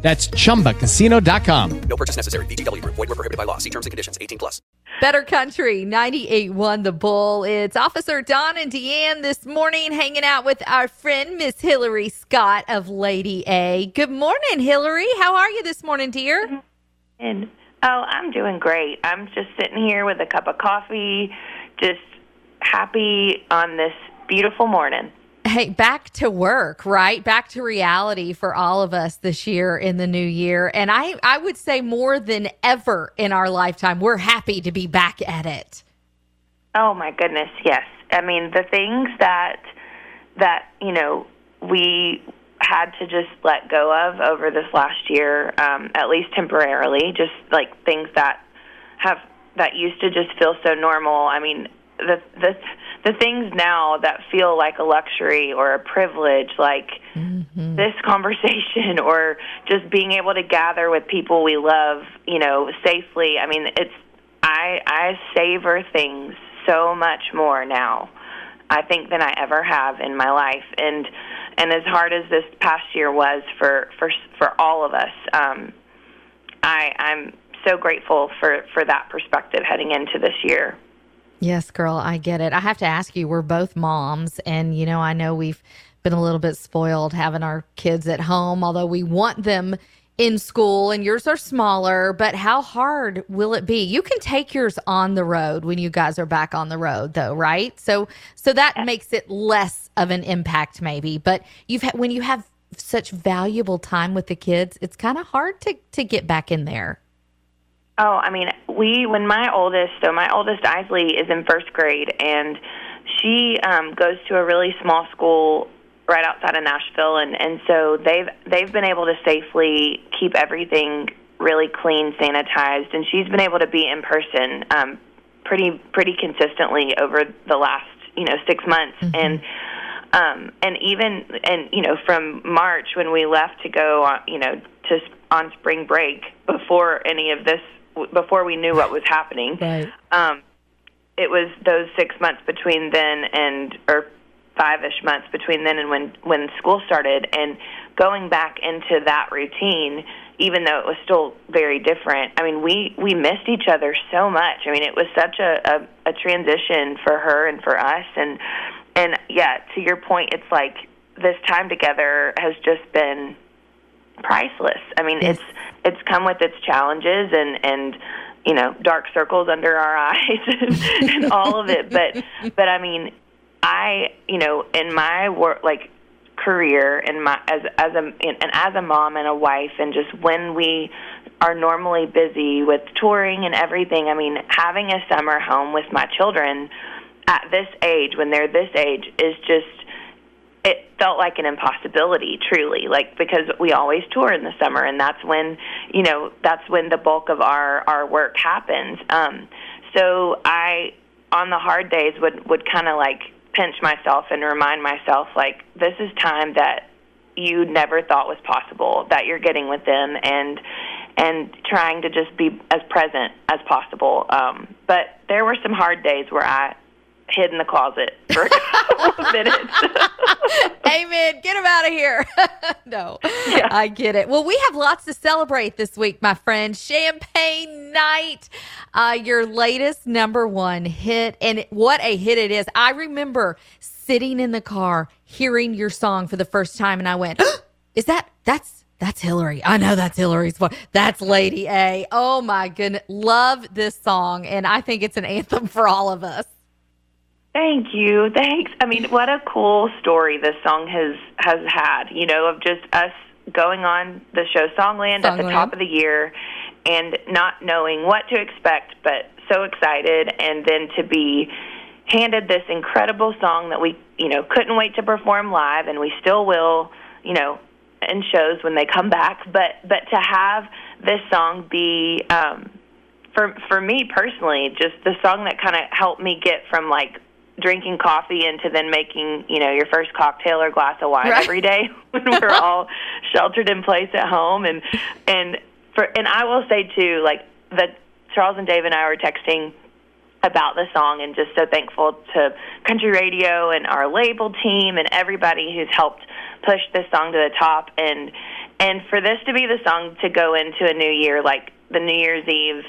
That's chumbacasino.com. No purchase necessary. VGW Group. Void were prohibited by law. See terms and conditions. 18 plus. Better Country 98.1 The Bull. It's Officer Don and DeAnn this morning hanging out with our friend Miss Hillary Scott of Lady A. Good morning, Hillary. How are you this morning, dear? And oh, I'm doing great. I'm just sitting here with a cup of coffee, just happy on this beautiful morning. Hey, back to work, right? Back to reality for all of us this year in the new year. And I, I would say more than ever in our lifetime, we're happy to be back at it. Oh my goodness, yes. I mean, the things that that, you know, we had to just let go of over this last year, um, at least temporarily, just like things that have that used to just feel so normal. I mean, the the the things now that feel like a luxury or a privilege, like mm-hmm. this conversation or just being able to gather with people we love, you know, safely. I mean, it's I I savor things so much more now. I think than I ever have in my life, and and as hard as this past year was for for for all of us, um, I I'm so grateful for for that perspective heading into this year. Yes, girl, I get it. I have to ask you, we're both moms, and you know, I know we've been a little bit spoiled having our kids at home, although we want them in school and yours are smaller, but how hard will it be? You can take yours on the road when you guys are back on the road though, right? So so that makes it less of an impact maybe, but you've had when you have such valuable time with the kids, it's kind of hard to to get back in there. Oh, I mean, we when my oldest, so my oldest Eisele is in first grade, and she um, goes to a really small school right outside of Nashville, and and so they've they've been able to safely keep everything really clean, sanitized, and she's been able to be in person um, pretty pretty consistently over the last you know six months, mm-hmm. and um, and even and you know from March when we left to go on, you know to on spring break before any of this before we knew what was happening. Right. Um, it was those six months between then and or five-ish months between then and when when school started, and going back into that routine, even though it was still very different. I mean, we we missed each other so much. I mean, it was such a a, a transition for her and for us, and and yeah, to your point, it's like this time together has just been priceless. I mean, yes. it's it's come with its challenges and and you know dark circles under our eyes and, and all of it. But but I mean, I you know in my work like career and my as as a and as a mom and a wife and just when we are normally busy with touring and everything. I mean, having a summer home with my children at this age when they're this age is just felt like an impossibility truly like because we always tour in the summer and that's when you know that's when the bulk of our our work happens. Um so i on the hard days would would kind of like pinch myself and remind myself like this is time that you never thought was possible that you're getting with them and and trying to just be as present as possible. Um but there were some hard days where i hid in the closet for a couple of minutes. Amen. Get him out of here. no, yeah. I get it. Well, we have lots to celebrate this week, my friend. Champagne Night, uh, your latest number one hit. And what a hit it is. I remember sitting in the car hearing your song for the first time, and I went, Is that, that's, that's Hillary. I know that's Hillary's voice. That's Lady A. Oh my goodness. Love this song. And I think it's an anthem for all of us. Thank you. Thanks. I mean, what a cool story this song has has had. You know, of just us going on the show Songland, Songland. at the top of the year and not knowing what to expect, but so excited, and then to be handed this incredible song that we, you know, couldn't wait to perform live, and we still will, you know, in shows when they come back. But but to have this song be um, for for me personally, just the song that kind of helped me get from like drinking coffee into then making you know your first cocktail or glass of wine Right. every day when we're all sheltered in place at home and and for and I will say too like that Charles and Dave and I were texting about the song and just so thankful to country radio and our label team and everybody who's helped push this song to the top and and for this to be the song to go into a new year like the New Year's Eve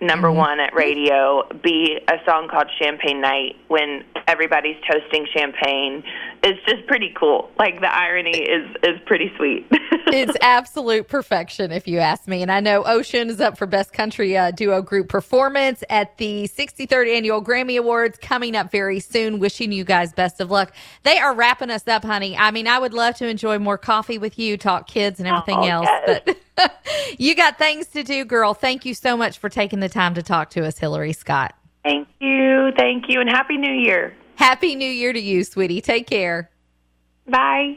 number mm-hmm. one at radio be a song called Champagne Night when everybody's toasting champagne. It's just pretty cool. Like the irony is is pretty sweet. it's absolute perfection, if you ask me. And I know Ocean is up for Best Country uh, Duo Group Performance at the 63rd Annual Grammy Awards coming up very soon. Wishing you guys best of luck. They are wrapping us up, honey. I mean, I would love to enjoy more coffee with you, talk kids and everything Oh, else, yes. but. you got things to do, girl. Thank you so much for taking the time to talk to us, Hillary Scott. thank you. Thank you and happy new year. Happy New Year to you, sweetie. Take care. Bye.